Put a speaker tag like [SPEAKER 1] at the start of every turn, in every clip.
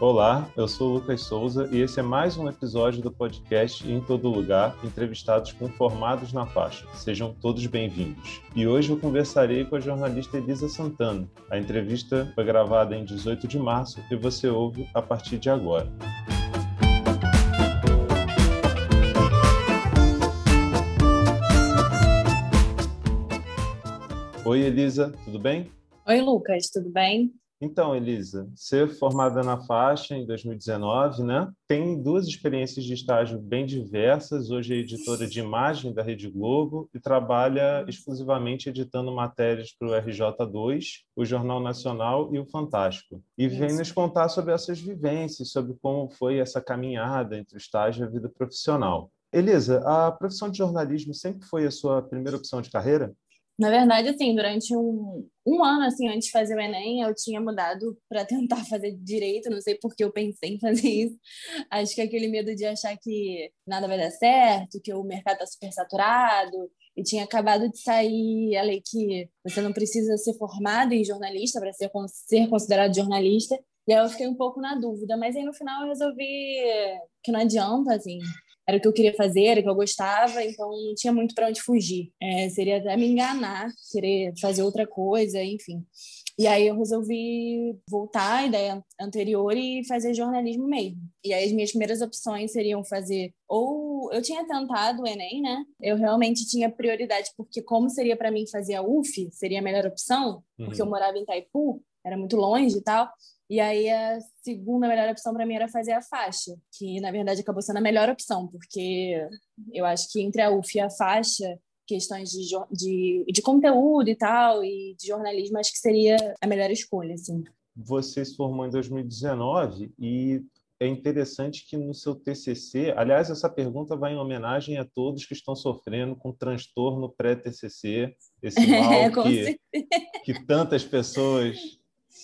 [SPEAKER 1] Olá, eu sou o Lucas Souza e esse é mais um episódio do podcast Em Todo Lugar, entrevistados com formados na faixa. Sejam todos bem-vindos. E hoje eu conversarei com a jornalista Elisa Santana. A entrevista foi gravada em 18 de março e você ouve a partir de agora. Oi, Elisa, tudo bem?
[SPEAKER 2] Oi, Lucas, tudo bem?
[SPEAKER 1] Então, Elisa, ser formada na faixa em 2019, né? Tem duas experiências de estágio bem diversas. Hoje é editora de imagem da Rede Globo e trabalha exclusivamente editando matérias para o RJ2, o Jornal Nacional e o Fantástico. E Isso. vem nos contar sobre essas vivências, sobre como foi essa caminhada entre o estágio e a vida profissional. Elisa, a profissão de jornalismo sempre foi a sua primeira opção de carreira?
[SPEAKER 2] Na verdade, assim, durante um, um ano, assim, antes de fazer o Enem, eu tinha mudado para tentar fazer direito, não sei por que eu pensei em fazer isso. Acho que aquele medo de achar que nada vai dar certo, que o mercado está super saturado, e tinha acabado de sair a lei que você não precisa ser formado em jornalista para ser, ser considerado jornalista. E aí eu fiquei um pouco na dúvida, mas aí no final eu resolvi que não adianta, assim, era o que eu queria fazer, era o que eu gostava, então não tinha muito para onde fugir. É, seria até me enganar, querer fazer outra coisa, enfim. E aí eu resolvi voltar à ideia anterior e fazer jornalismo mesmo. E aí as minhas primeiras opções seriam fazer ou eu tinha tentado o ENEM, né? Eu realmente tinha prioridade porque como seria para mim fazer a UF, seria a melhor opção, porque eu uhum. morava em Itaipu, era muito longe e tal. E aí a segunda melhor opção para mim era fazer a faixa, que na verdade acabou sendo a melhor opção, porque eu acho que entre a UF e a faixa, questões de, de, de conteúdo e tal, e de jornalismo, acho que seria a melhor escolha, assim.
[SPEAKER 1] Você se formou em 2019 e é interessante que no seu TCC, aliás, essa pergunta vai em homenagem a todos que estão sofrendo com transtorno pré-TCC, esse mal é, que, que tantas pessoas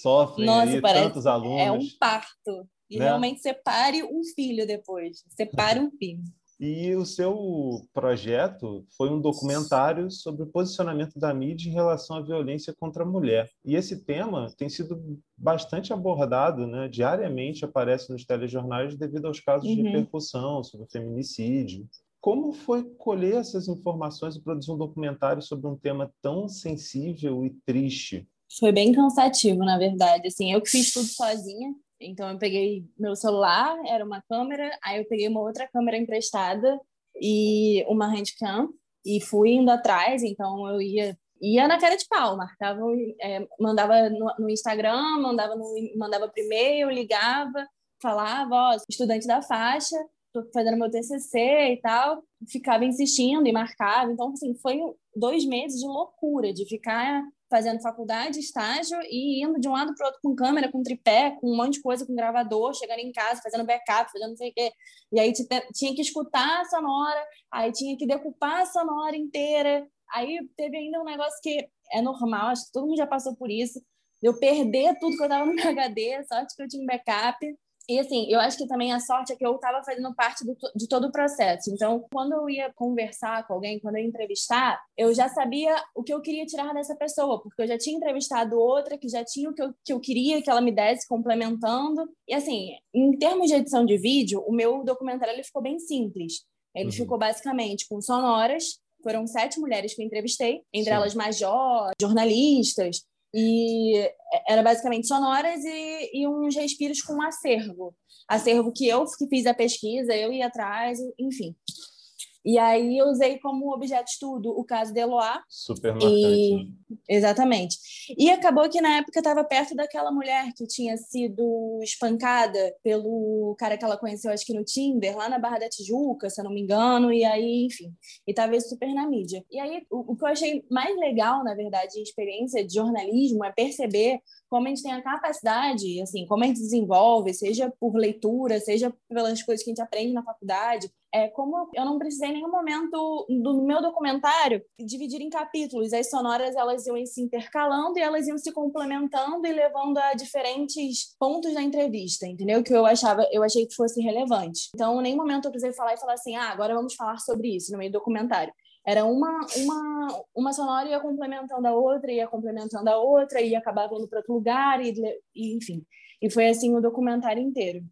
[SPEAKER 1] sofrem Nossa, aí, tantos alunos.
[SPEAKER 2] É um parto. E né? realmente separe um filho depois. Separe um filho.
[SPEAKER 1] E o seu projeto foi um documentário sobre o posicionamento da mídia em relação à violência contra a mulher. E esse tema tem sido bastante abordado, né? diariamente aparece nos telejornais devido aos casos uhum. de repercussão sobre o feminicídio. Como foi colher essas informações e produzir um documentário sobre um tema tão sensível e triste?
[SPEAKER 2] Foi bem cansativo, na verdade. Assim, eu que fiz tudo sozinha. Então, eu peguei meu celular, era uma câmera, aí eu peguei uma outra câmera emprestada e uma handcam e fui indo atrás. Então, eu ia ia na cara de pau, marcava, é, mandava no, no, Instagram, mandava no, mandava por e-mail, ligava, falava, ó, estudante da faixa, tô fazendo meu TCC e tal, ficava insistindo e marcava. Então, assim, foi dois meses de loucura, de ficar fazendo faculdade, estágio e indo de um lado para o outro com câmera, com tripé, com um monte de coisa, com gravador, chegando em casa, fazendo backup, fazendo não sei o quê. E aí tinha que escutar a sonora, aí tinha que decupar a sonora inteira. Aí teve ainda um negócio que é normal, acho que todo mundo já passou por isso, eu perder tudo que eu estava no meu HD, sorte que eu tinha um backup. E assim, eu acho que também a sorte é que eu estava fazendo parte do, de todo o processo. Então, quando eu ia conversar com alguém, quando eu ia entrevistar, eu já sabia o que eu queria tirar dessa pessoa, porque eu já tinha entrevistado outra que já tinha o que eu, que eu queria que ela me desse, complementando. E assim, em termos de edição de vídeo, o meu documentário ele ficou bem simples. Ele uhum. ficou basicamente com sonoras. Foram sete mulheres que eu entrevistei, entre Sim. elas major, jornalistas, e era basicamente sonoras e, e uns respiros com um acervo. Acervo que eu que fiz a pesquisa, eu ia atrás, enfim. E aí eu usei como objeto de estudo o caso de Eloá.
[SPEAKER 1] Super marcante. E... Né?
[SPEAKER 2] Exatamente. E acabou que na época estava perto daquela mulher que tinha sido espancada pelo cara que ela conheceu, acho que no Tinder, lá na Barra da Tijuca, se eu não me engano, e aí, enfim. E estava super na mídia. E aí, o, o que eu achei mais legal, na verdade, em experiência de jornalismo é perceber como a gente tem a capacidade, assim, como a gente desenvolve, seja por leitura, seja pelas coisas que a gente aprende na faculdade, é como eu não precisei em nenhum momento do meu documentário dividir em capítulos. As sonoras elas iam se intercalando e elas iam se complementando e levando a diferentes pontos da entrevista, entendeu? Que eu achava, eu achei que fosse relevante. Então, em nenhum momento eu precisei falar e falar assim: "Ah, agora vamos falar sobre isso" no meio do documentário. Era uma, uma, uma sonora ia complementando a outra, ia complementando a outra, e acabava indo para outro lugar, e, e, enfim. E foi assim o documentário inteiro.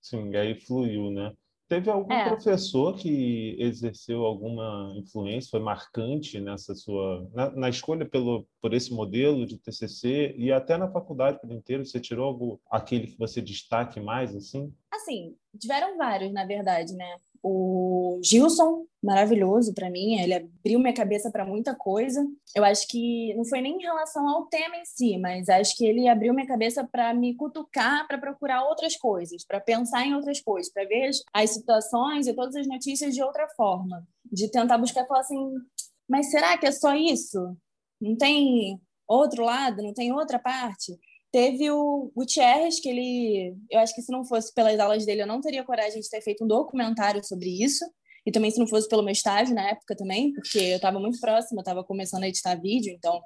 [SPEAKER 1] Sim, aí fluiu, né? Teve algum é. professor que exerceu alguma influência, foi marcante nessa sua na, na, escolha pelo por esse modelo de TCC e até na faculdade por inteiro? Você tirou algo, aquele que você destaque mais assim?
[SPEAKER 2] Assim, tiveram vários, na verdade, né? O Gilson, maravilhoso para mim, ele abriu minha cabeça para muita coisa. Eu acho que não foi nem em relação ao tema em si, mas acho que ele abriu minha cabeça para me cutucar, para procurar outras coisas, para pensar em outras coisas, para ver as situações e todas as notícias de outra forma, de tentar buscar falar assim, mas será que é só isso? Não tem outro lado, não tem outra parte? Teve o Gutierrez, que ele. Eu acho que se não fosse pelas aulas dele, eu não teria coragem de ter feito um documentário sobre isso. E também se não fosse pelo meu estágio na época também, porque eu estava muito próxima, eu estava começando a editar vídeo, então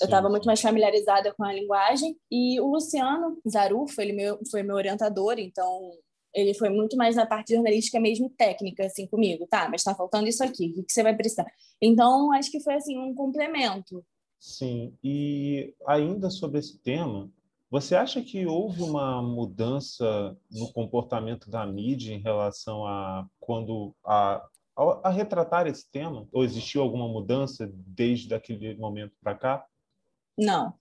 [SPEAKER 2] eu estava muito mais familiarizada com a linguagem. E o Luciano Zarufo, ele meu, foi meu orientador, então ele foi muito mais na parte jornalística mesmo técnica, assim, comigo. Tá, mas está faltando isso aqui, o que você vai precisar? Então, acho que foi, assim, um complemento.
[SPEAKER 1] Sim, e ainda sobre esse tema, você acha que houve uma mudança no comportamento da mídia em relação a quando a, a, a retratar esse tema? Ou existiu alguma mudança desde aquele momento para cá?
[SPEAKER 2] Não. não.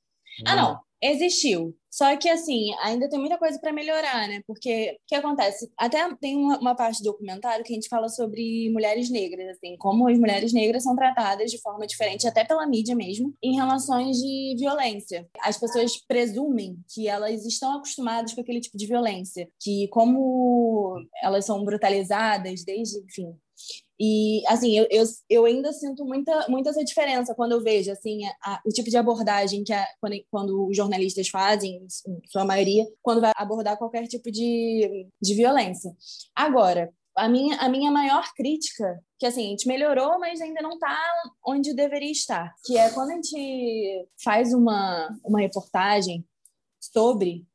[SPEAKER 2] Ah, não. Existiu. Só que, assim, ainda tem muita coisa para melhorar, né? Porque o que acontece? Até tem uma, uma, parte do documentário que a gente fala sobre mulheres negras, assim, como as mulheres negras são tratadas de forma diferente, até pela mídia mesmo, em relações de violência. As pessoas presumem que elas estão acostumadas com aquele tipo de violência, que como elas são brutalizadas desde, enfim, e, assim, eu, eu, eu, ainda sinto muita, muita essa diferença quando eu vejo, assim, a, o tipo de abordagem que a, quando, quando os jornalistas fazem, em sua maioria, quando vai abordar qualquer tipo de, de violência. Agora, a minha, a minha maior crítica, que assim, a gente melhorou, mas ainda não está onde deveria estar, que é quando a gente faz uma, uma reportagem sobre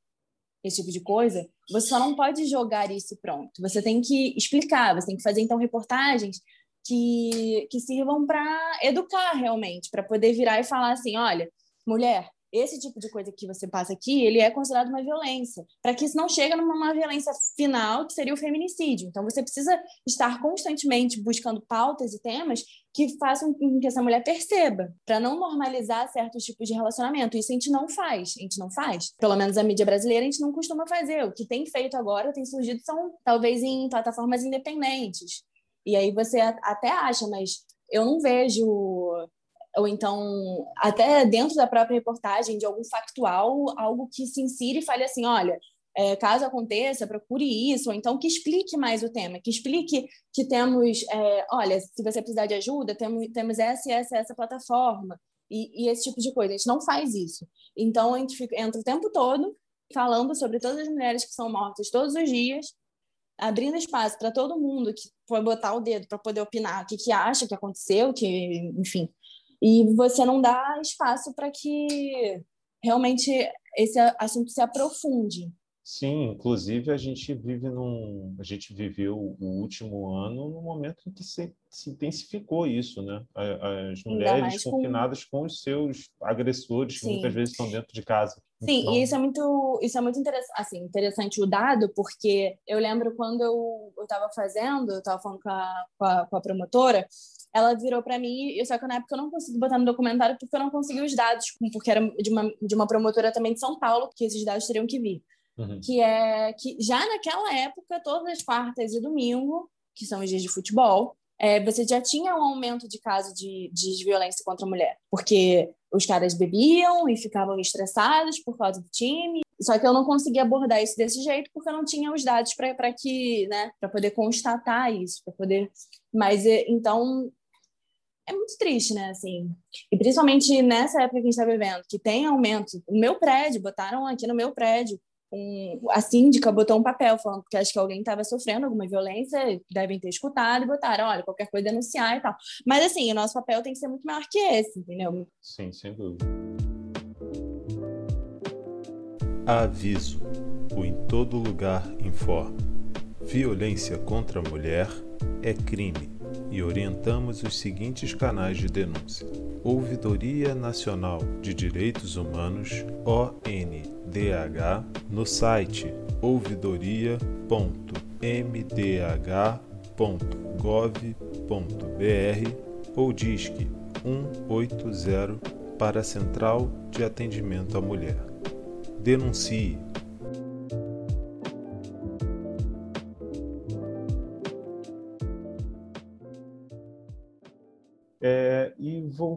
[SPEAKER 2] esse tipo de coisa, você só não pode jogar isso pronto. Você tem que explicar, você tem que fazer então reportagens que, que sirvam para educar realmente, para poder virar e falar assim, olha, mulher, esse tipo de coisa que você passa aqui, ele é considerado uma violência, para que isso não chegue numa violência final, que seria o feminicídio. Então, você precisa estar constantemente buscando pautas e temas que façam com que essa mulher perceba, para não normalizar certos tipos de relacionamento. Isso a gente não faz, a gente não faz. Pelo menos a mídia brasileira a gente não costuma fazer. O que tem feito agora, tem surgido, são talvez em plataformas independentes. E aí você até acha, mas eu não vejo ou então até dentro da própria reportagem de algum factual, algo que se insira e fale assim, olha, é, caso aconteça, procure isso, ou então que explique mais o tema, que explique que temos, é, olha, se você precisar de ajuda, temos, temos essa e essa, essa plataforma, e, e, esse tipo de coisa. A gente não faz isso. Então, a gente fica, entra o tempo todo falando sobre todas as mulheres que são mortas todos os dias, abrindo espaço para todo mundo que for botar o dedo para poder opinar o que, que acha que aconteceu, que, enfim, e você não dá espaço para que realmente esse assunto se aprofunde.
[SPEAKER 1] Sim, inclusive a gente vive num, a gente viveu o último ano no momento em que se, se intensificou isso, né? As mulheres confinadas com... com... os seus agressores, Sim. que muitas vezes estão dentro de casa.
[SPEAKER 2] Sim, então... e isso é muito, isso é muito interessante, assim, interessante o dado, porque eu lembro quando eu estava fazendo, eu estava falando com a, com a, com a promotora, ela virou para mim, só que na época eu não consegui botar no documentário porque eu não consegui os dados, porque era de uma, de uma promotora também de São Paulo, que esses dados teriam que vir. Uhum. Que é que já naquela época, todas as quartas e domingo, que são os dias de futebol, é, você já tinha um aumento de casos de, de violência contra a mulher, porque os caras bebiam e ficavam estressados por causa do time. Só que eu não conseguia abordar isso desse jeito porque eu não tinha os dados para que, né, para poder constatar isso, para poder. Mas então é muito triste, né? Assim, e principalmente nessa época que a gente está vivendo, que tem aumento. No meu prédio, botaram aqui no meu prédio, um, a síndica botou um papel falando que acho que alguém estava sofrendo alguma violência, devem ter escutado e botaram, olha, qualquer coisa denunciar e tal. Mas assim, o nosso papel tem que ser muito maior que esse, entendeu?
[SPEAKER 1] Sim, sem dúvida. Aviso: o Em Todo Lugar informa. Violência contra a mulher é crime e orientamos os seguintes canais de denúncia: Ouvidoria Nacional de Direitos Humanos, OND no site ouvidoria.mdh.gov.br ou disque 180 para a Central de Atendimento à Mulher. Denuncie.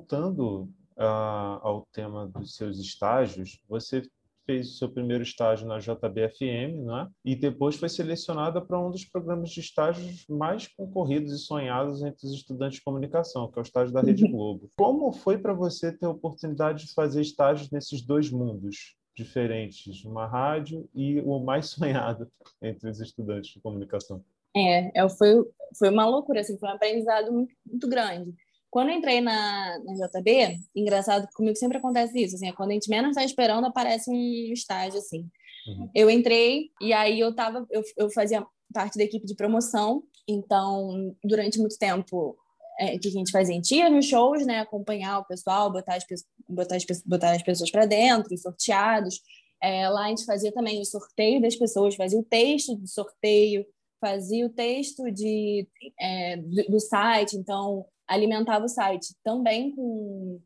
[SPEAKER 1] Voltando a, ao tema dos seus estágios, você fez o seu primeiro estágio na JBFM, né? e depois foi selecionada para um dos programas de estágios mais concorridos e sonhados entre os estudantes de comunicação, que é o estágio da Rede Globo. Como foi para você ter a oportunidade de fazer estágios nesses dois mundos? diferentes, uma rádio e o mais sonhado entre os estudantes de comunicação.
[SPEAKER 2] É, é foi, foi uma loucura, assim, foi um aprendizado muito, muito grande. Quando eu entrei na, na JB, engraçado, comigo sempre acontece isso, assim, é quando a gente menos está esperando, aparece um estágio, assim. Uhum. Eu entrei e aí eu tava, eu, eu fazia parte da equipe de promoção, então, durante muito tempo, é, que a gente fazia, a gente ia nos shows, né, acompanhar o pessoal, botar as, botar as, botar as pessoas para dentro, sorteados. É, lá a gente fazia também o sorteio das pessoas, fazia o texto do sorteio, fazia o texto de, é, do, do site, então alimentava o site também com,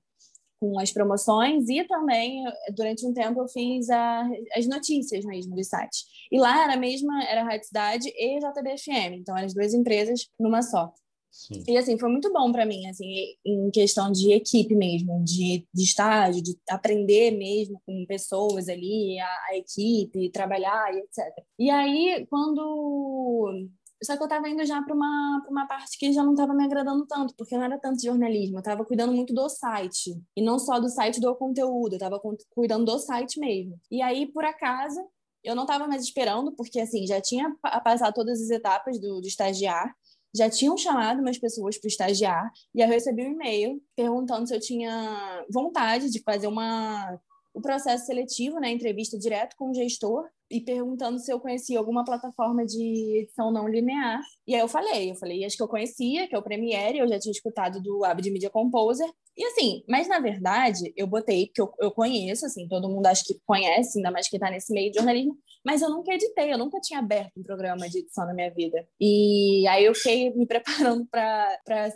[SPEAKER 2] com as promoções e também durante um tempo eu fiz a, as notícias mesmo do site. E lá era a mesma, era a Rádio Cidade e JBFM, então eram as duas empresas numa só. Sim. E assim, foi muito bom para mim, assim, em questão de equipe mesmo, de, de estágio, de aprender mesmo com pessoas ali, a, a equipe, trabalhar e etc. E aí, quando só que eu estava indo já para uma, uma parte que já não estava me agradando tanto, porque não era tanto jornalismo, eu estava cuidando muito do site. E não só do site do conteúdo, eu estava cuidando do site mesmo. E aí, por acaso, eu não estava mais esperando, porque assim, já tinha passado todas as etapas do, do estagiar, já tinham chamado umas pessoas para estagiar, e eu recebi um e-mail perguntando se eu tinha vontade de fazer uma o processo seletivo, né, entrevista direto com o gestor, e perguntando se eu conhecia alguma plataforma de edição não linear. E aí eu falei, eu falei, acho que eu conhecia, que é o Premiere, eu já tinha escutado do Avid Media Composer. E assim, mas na verdade, eu botei, porque eu, eu conheço, assim, todo mundo acho que conhece, ainda mais que está nesse meio de jornalismo, mas eu nunca editei, eu nunca tinha aberto um programa de edição na minha vida. E aí eu fiquei me preparando para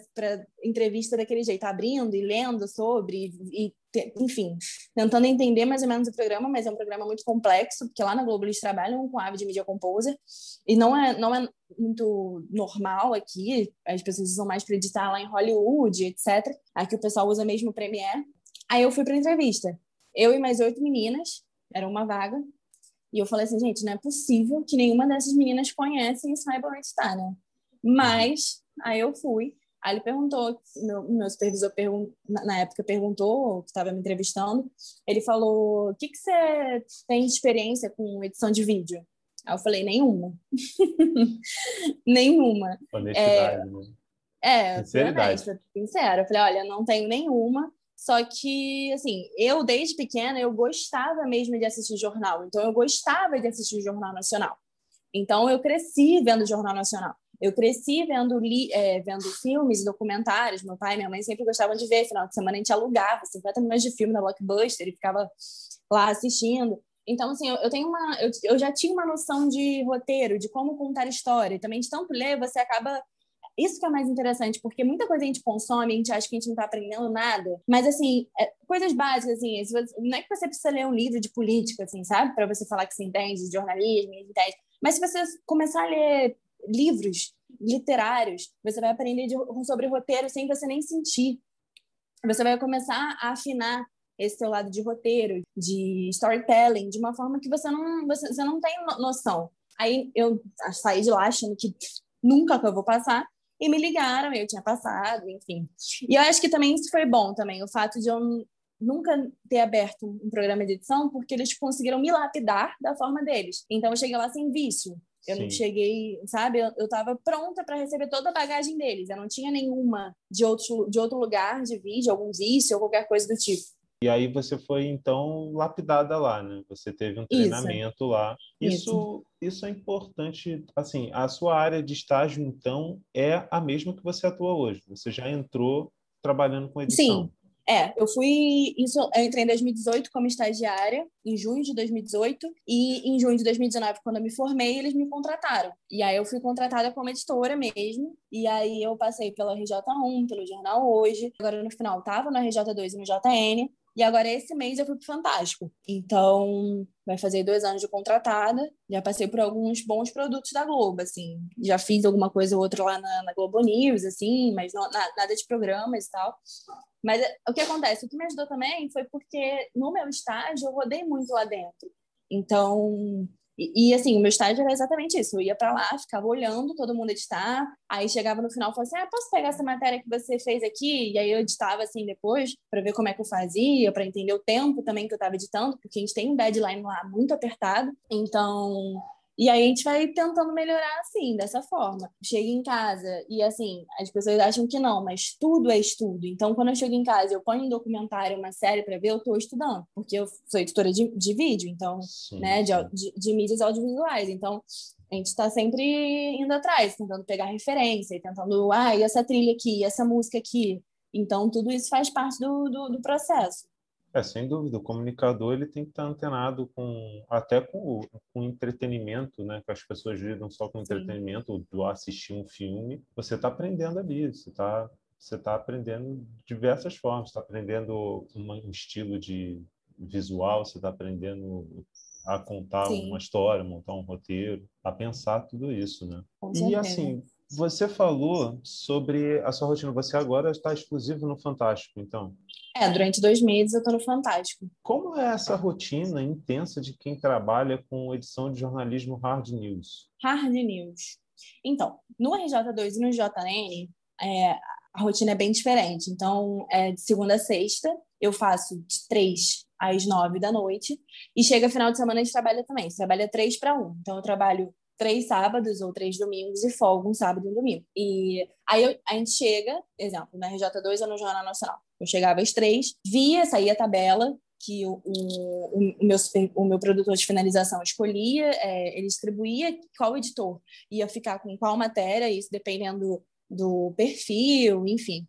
[SPEAKER 2] entrevista daquele jeito, abrindo e lendo sobre, e enfim, tentando entender mais ou menos o programa, mas é um programa muito complexo, porque lá na Globo eles trabalham com ave de Media Composer, e não é, não é muito normal aqui, as pessoas usam mais para editar lá em Hollywood, etc. Aqui o pessoal usa mesmo o Premiere. Aí eu fui para entrevista, eu e mais oito meninas, era uma vaga, e eu falei assim, gente, não é possível que nenhuma dessas meninas conhecem e saiba onde está, né? Mas, aí eu fui, Aí ele perguntou, meu, meu supervisor pergun na época perguntou, que estava me entrevistando, ele falou: o que, que você tem de experiência com edição de vídeo? Aí eu falei: nenhuma. nenhuma.
[SPEAKER 1] Honestidade, é, né?
[SPEAKER 2] É, Sinceridade. sincera. Eu falei: olha, não tenho nenhuma. Só que, assim, eu desde pequena eu gostava mesmo de assistir jornal. Então eu gostava de assistir jornal nacional. Então eu cresci vendo jornal nacional. Eu cresci vendo, li, é, vendo filmes e documentários. Meu pai e minha mãe sempre gostavam de ver. Final de semana a gente alugava 50 milhões de filme na Blockbuster e ficava lá assistindo. Então, assim, eu, eu tenho uma. Eu, eu, já tinha uma noção de roteiro, de como contar história. Também de tanto ler, você acaba. Isso que é mais interessante, porque muita coisa a gente consome, a gente acha que a gente não está aprendendo nada. Mas, assim, é, coisas básicas, assim, não é que você precisa ler um livro de política, assim, sabe? Para você falar que você entende de jornalismo, entende. Mas se você começar a ler livros literários, você vai aprender de, sobre roteiro sem você nem sentir. Você vai começar a afinar esse seu lado de roteiro, de storytelling, de uma forma que você não, você, você não tem noção. Aí eu saí de lá achando que nunca que eu vou passar, e me ligaram, eu tinha passado, enfim. E eu acho que também isso foi bom também, o fato de eu nunca ter aberto um programa de edição, porque eles conseguiram me lapidar da forma deles. Então eu cheguei lá sem vício. Eu Sim. não cheguei, sabe? Eu, eu tava pronta para receber toda a bagagem deles. Eu não tinha nenhuma de outro, de outro lugar de vídeo, algum vício ou qualquer coisa do tipo.
[SPEAKER 1] E aí você foi então lapidada lá, né? Você teve um treinamento isso. lá. Isso, isso, isso é importante. Assim, a sua área de estágio então é a mesma que você atua hoje. Você já entrou trabalhando com edição.
[SPEAKER 2] Sim. É, eu fui. Isso, eu entrei em 2018 como estagiária, em junho de 2018, e em junho de 2019, quando eu me formei, eles me contrataram. E aí eu fui contratada como editora mesmo, e aí eu passei pela RJ1, pelo Jornal Hoje, agora no final estava no RJ2 e no JN, e agora, esse mês, eu fui pro Fantástico. Então, vai fazer dois anos de contratada. Já passei por alguns bons produtos da Globo, assim. Já fiz alguma coisa ou outra lá na, na Globo News, assim, mas não, na, nada de programas e tal. Mas é, o que acontece? O que me ajudou também foi porque, no meu estágio, eu rodei muito lá dentro. Então, e, e, assim, o meu estágio era exatamente isso. Eu ia para lá, ficava olhando todo mundo editar, aí chegava no final e falava assim: ah, posso pegar essa matéria que você fez aqui? E aí eu editava assim depois, para ver como é que eu fazia, para entender o tempo também que eu estava editando, porque a gente tem um deadline lá muito apertado. Então, e aí a gente vai tentando melhorar assim, dessa forma. Chego em casa e assim, as pessoas acham que não, mas tudo é estudo. Então, quando eu chego em casa, eu ponho um documentário, uma série para ver, eu estou estudando, porque eu sou editora de, de vídeo, então, sim, né, de, de, de mídias audiovisuais. Então, a gente está sempre indo atrás, tentando pegar referência, tentando, ah, e essa trilha aqui, e essa música aqui. Então, tudo isso faz parte do, do, do processo.
[SPEAKER 1] É, sem dúvida, o comunicador ele tem que estar antenado com até com o com entretenimento, né? Que as pessoas lidam só com entretenimento, do assistir um filme, você está aprendendo ali, você está você está aprendendo de diversas formas, está aprendendo um estilo de visual, você está aprendendo a contar Sim. uma história, montar um roteiro, a pensar tudo isso, né? e assim, você falou sobre a sua rotina. Você agora está exclusivo no Fantástico, então?
[SPEAKER 2] É, durante dois meses eu estou no Fantástico.
[SPEAKER 1] Como é essa rotina intensa de quem trabalha com edição de jornalismo hard news?
[SPEAKER 2] Hard news. Então, no RJ2 e no JN, é, a rotina é bem diferente. Então, é de segunda a sexta, eu faço de três às nove da noite. E chega final de semana a gente trabalha também. Você trabalha três para um. Então, eu trabalho três sábados ou três domingos e folga um sábado e um domingo. E aí eu, a gente chega, exemplo, na RJ2 ou no Jornal Nacional. Eu chegava às três, via, saía a tabela que o, o, o, meu, o meu produtor de finalização escolhia, é, ele distribuía qual editor ia ficar com qual matéria, isso dependendo do perfil, enfim,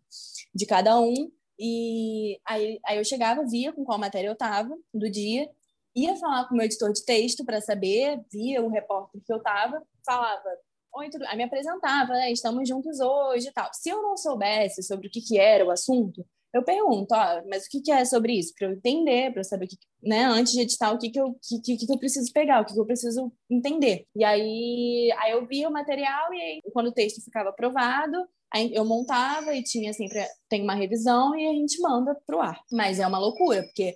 [SPEAKER 2] de cada um. E aí, aí eu chegava, via com qual matéria eu estava do dia, ia falar com o meu editor de texto para saber, via o repórter que eu estava, falava, oi, tudo... aí me apresentava, né, estamos juntos hoje e tal. Se eu não soubesse sobre o que, que era o assunto, eu pergunto, ó, mas o que, que é sobre isso? Para eu entender, para eu saber, que, né, antes de editar, o que, que, eu, que, que, que eu preciso pegar, o que, que eu preciso entender. E aí, aí eu via o material e aí, quando o texto ficava aprovado, eu montava e tinha sempre, tem uma revisão e a gente manda para o ar. Mas é uma loucura, porque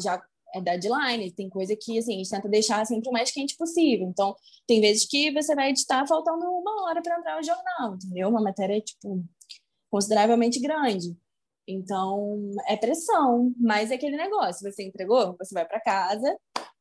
[SPEAKER 2] já é deadline, tem coisa que assim, a gente tenta deixar sempre o mais quente possível. Então, tem vezes que você vai editar faltando uma hora para entrar no jornal, entendeu? Uma matéria, tipo, consideravelmente grande. Então, é pressão, mas é aquele negócio, você entregou, você vai para casa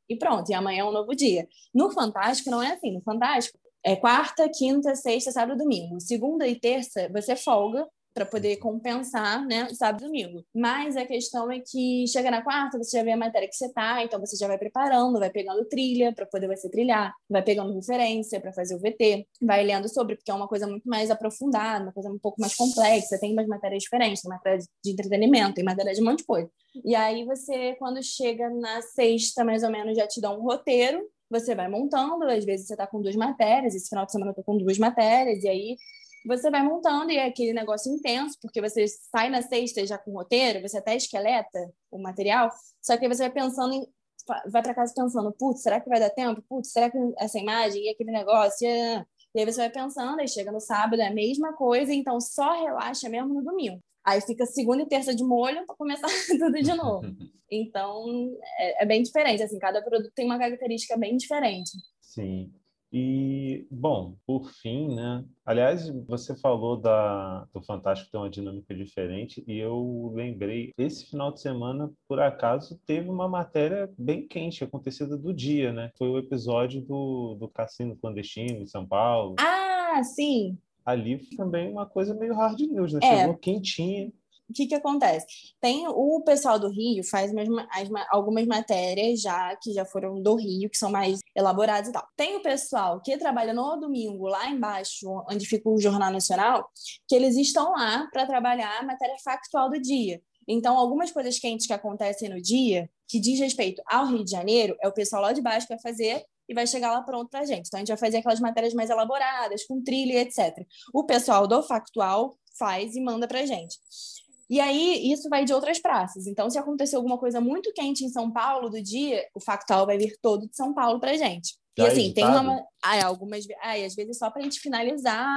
[SPEAKER 2] e pronto, e amanhã é um novo dia. No Fantástico não é assim, no Fantástico é quarta, quinta, sexta, sábado, domingo. Segunda e terça você folga para poder compensar, né, sábado e domingo. Mas a questão é que chega na quarta, você já vê a matéria que você tá, então você já vai preparando, vai pegando trilha para poder você trilhar, vai pegando referência para fazer o VT, vai lendo sobre, porque é uma coisa muito mais aprofundada, uma coisa um pouco mais complexa, tem umas matérias diferentes, tem matéria de entretenimento, tem matéria de um monte de coisa. E aí você, quando chega na sexta, mais ou menos, já te dá um roteiro, você vai montando, às vezes você está com duas matérias, esse final de semana eu tô com duas matérias, e aí você vai montando e é aquele negócio intenso, porque você sai na sexta já com o roteiro, você até esqueleta o material, só que aí você vai pensando em vai para casa pensando, putz, será que vai dar tempo? Putz, será que essa imagem e aquele negócio? E aí você vai pensando, aí chega no sábado, é a mesma coisa, então só relaxa mesmo no domingo. Aí fica segunda e terça de molho para começar tudo de novo. Então, é, é, bem diferente, assim, cada produto tem uma característica bem diferente.
[SPEAKER 1] Sim. E, bom, por fim, né? Aliás, você falou da, do Fantástico ter uma dinâmica diferente e eu lembrei, esse final de semana, por acaso, teve uma matéria bem quente, acontecida do dia, né? Foi o episódio do, do Cassino Clandestino em São Paulo.
[SPEAKER 2] Ah, sim!
[SPEAKER 1] Ali também uma coisa meio hard news, né? É. Chegou quentinha
[SPEAKER 2] o que, que acontece? Tem o pessoal do Rio faz umas, as, algumas matérias já que já foram do Rio, que são mais elaboradas e tal. Tem o pessoal que trabalha no domingo lá embaixo, onde fica o Jornal Nacional, que eles estão lá para trabalhar a matéria factual do dia. Então, algumas coisas quentes que acontecem no dia, que diz respeito ao Rio de Janeiro, é o pessoal lá de baixo que vai fazer e vai chegar lá pronto para a gente. Então, a gente vai fazer aquelas matérias mais elaboradas, com trilha, etc. O pessoal do Factual faz e manda para a gente. E aí, isso vai de outras praças. Então, se acontecer alguma coisa muito quente em São Paulo do dia, o Factual vai vir todo de São Paulo para a gente. e é assim, tem uma. Ah, algumas. Ah, às vezes só para a gente finalizar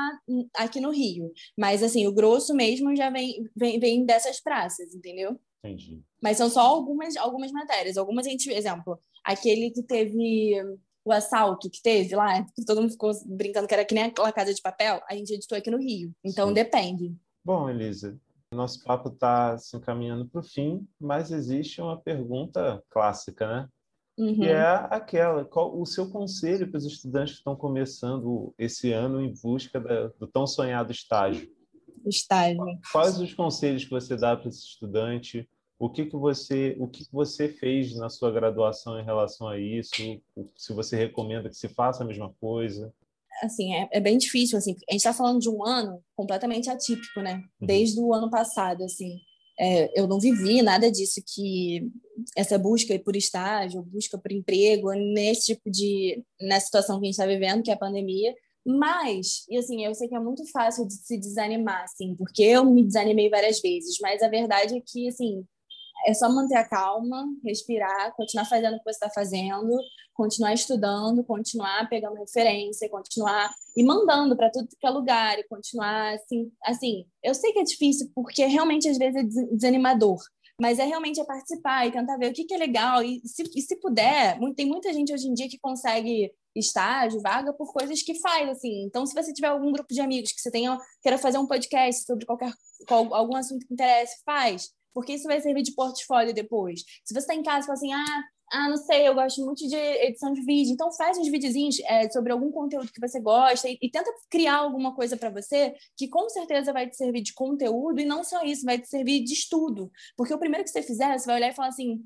[SPEAKER 2] aqui no Rio. Mas, assim, o grosso mesmo já vem, vem, vem dessas praças, entendeu?
[SPEAKER 1] Entendi.
[SPEAKER 2] Mas são só algumas, algumas matérias. Algumas a gente. Exemplo, aquele que teve o assalto que teve lá, que todo mundo ficou brincando que era que nem aquela casa de papel, a gente editou aqui no Rio. Então, Sim. depende.
[SPEAKER 1] Bom, Elisa, nosso papo está se encaminhando para o fim, mas existe uma pergunta clássica, né? Uhum. Que é aquela: qual o seu conselho para os estudantes que estão começando esse ano em busca da, do tão sonhado estágio?
[SPEAKER 2] Estágio.
[SPEAKER 1] Quais os conselhos que você dá para esse estudante? O que, que você o que, que você fez na sua graduação em relação a isso? Se você recomenda que se faça a mesma coisa?
[SPEAKER 2] Assim, é, é, bem difícil, assim, a gente está falando de um ano completamente atípico, né? Uhum. Desde o ano passado, assim, é, eu não vivi nada disso que essa busca por estágio, busca por emprego, nesse tipo de, nessa situação que a gente está vivendo, que é a pandemia, mas, e assim, eu sei que é muito fácil de se desanimar, assim, porque eu me desanimei várias vezes, mas a verdade é que, assim, é só manter a calma, respirar, continuar fazendo o que você está fazendo, continuar estudando, continuar pegando referência, continuar e mandando para tudo que é lugar e continuar assim, assim. Eu sei que é difícil porque realmente às vezes é desanimador, mas é realmente é participar e tentar ver o que, que é legal e se, e se puder, tem muita gente hoje em dia que consegue estágio, vaga por coisas que faz assim. Então, se você tiver algum grupo de amigos que você tenha queira fazer um podcast sobre qualquer algum assunto que interesse, faz porque isso vai servir de portfólio depois. Se você está em casa e fala assim, ah, ah, não sei, eu gosto muito de edição de vídeo, então faz uns videozinhos é, sobre algum conteúdo que você gosta e, e tenta criar alguma coisa para você que com certeza vai te servir de conteúdo e não só isso, vai te servir de estudo. Porque o primeiro que você fizer, você vai olhar e falar assim,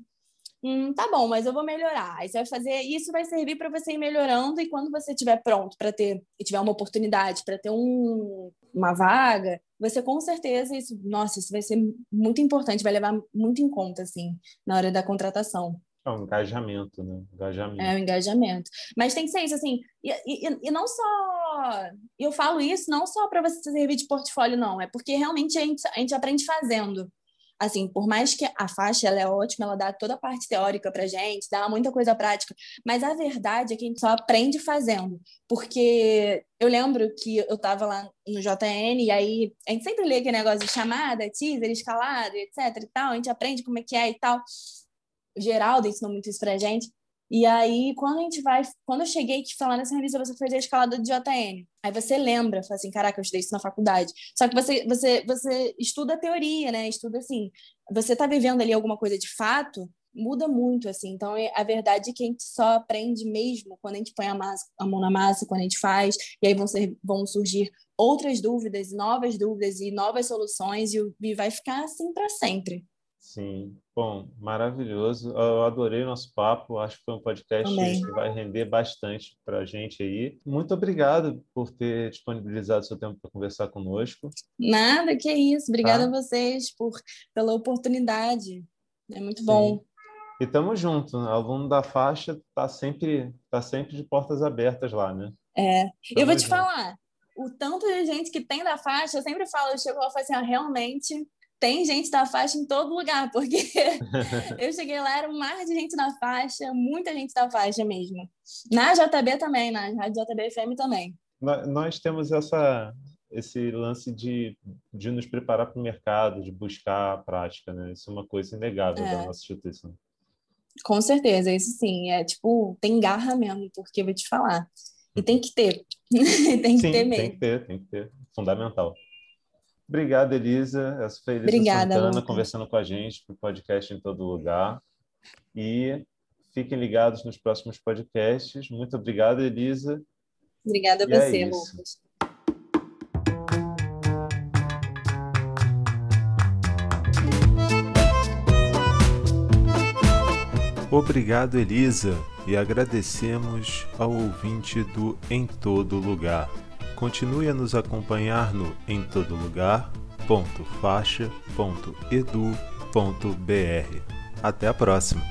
[SPEAKER 2] hum, tá bom, mas eu vou melhorar. Aí você vai fazer isso, vai servir para você ir melhorando e quando você estiver pronto para ter e tiver uma oportunidade para ter um, uma vaga, você com certeza isso, nossa, isso vai ser muito importante, vai levar muito em conta assim na hora da contratação.
[SPEAKER 1] É um engajamento, né? Engajamento.
[SPEAKER 2] É, o um engajamento. Mas tem que ser isso, assim, e, e, e não só. Eu falo isso não só para você servir de portfólio, não, é porque realmente a gente, a gente aprende fazendo assim, por mais que a faixa ela é ótima, ela dá toda a parte teórica pra gente, dá muita coisa prática, mas a verdade é que a gente só aprende fazendo, porque eu lembro que eu estava lá no JN e aí a gente sempre lê aquele negócio de chamada, teaser, escalado, etc e tal, a gente aprende como é que é e tal. O Geraldo ensinou muito isso pra gente. E aí, quando a gente vai, quando eu cheguei que falando nessa revista, você fez a escalada de JN. Aí você lembra, fala assim, caraca, eu estudei isso na faculdade. Só que você, você, você estuda a teoria, né? Estuda assim, você tá vivendo ali alguma coisa de fato, muda muito, assim. Então, é, a verdade é que a gente só aprende mesmo quando a gente põe a, massa, a mão na massa, quando a gente faz, e aí vão, ser, vão surgir outras dúvidas, novas dúvidas e novas soluções, e, e vai ficar assim para sempre.
[SPEAKER 1] Sim, bom, maravilhoso. Eu adorei o nosso papo. Acho que foi um podcast que vai render bastante para a gente aí. Muito obrigado por ter disponibilizado seu tempo para conversar conosco.
[SPEAKER 2] Nada, que isso. Obrigada tá? a vocês por, pela oportunidade. É muito Sim. bom.
[SPEAKER 1] E estamos juntos. Né? Aluno da faixa está sempre, tá sempre de portas abertas lá, né?
[SPEAKER 2] É. Tamo eu vou te falar, o tanto de gente que tem da faixa, eu sempre falo, eu chego lá e falo assim, ah, realmente tem gente da faixa em todo lugar, porque eu cheguei lá, era um mar de gente na faixa, muita gente da faixa mesmo. Na JB também, na Rádio JB FM também.
[SPEAKER 1] Nós temos essa, esse lance de, de nos preparar para o mercado, de buscar a prática, né? Isso é uma coisa inegável é. da nossa instituição.
[SPEAKER 2] Com certeza, isso sim. É tipo, tem garra mesmo, porque eu vou te falar. E tem que ter. tem que sim, ter mesmo.
[SPEAKER 1] Tem que ter, tem que ter. Fundamental. Obrigado, Elisa. Essa foi a Elisa Obrigada, Santana Lucas. conversando com a gente para o podcast em todo lugar. E fiquem ligados nos próximos podcasts. Muito obrigado, Elisa.
[SPEAKER 2] Obrigada a e é você, é Lucas.
[SPEAKER 1] Obrigado, Elisa, e agradecemos ao ouvinte do Em Todo Lugar. Continue a nos acompanhar no em todo lugar. Ponto faixa, ponto edu, ponto br. Até a próxima!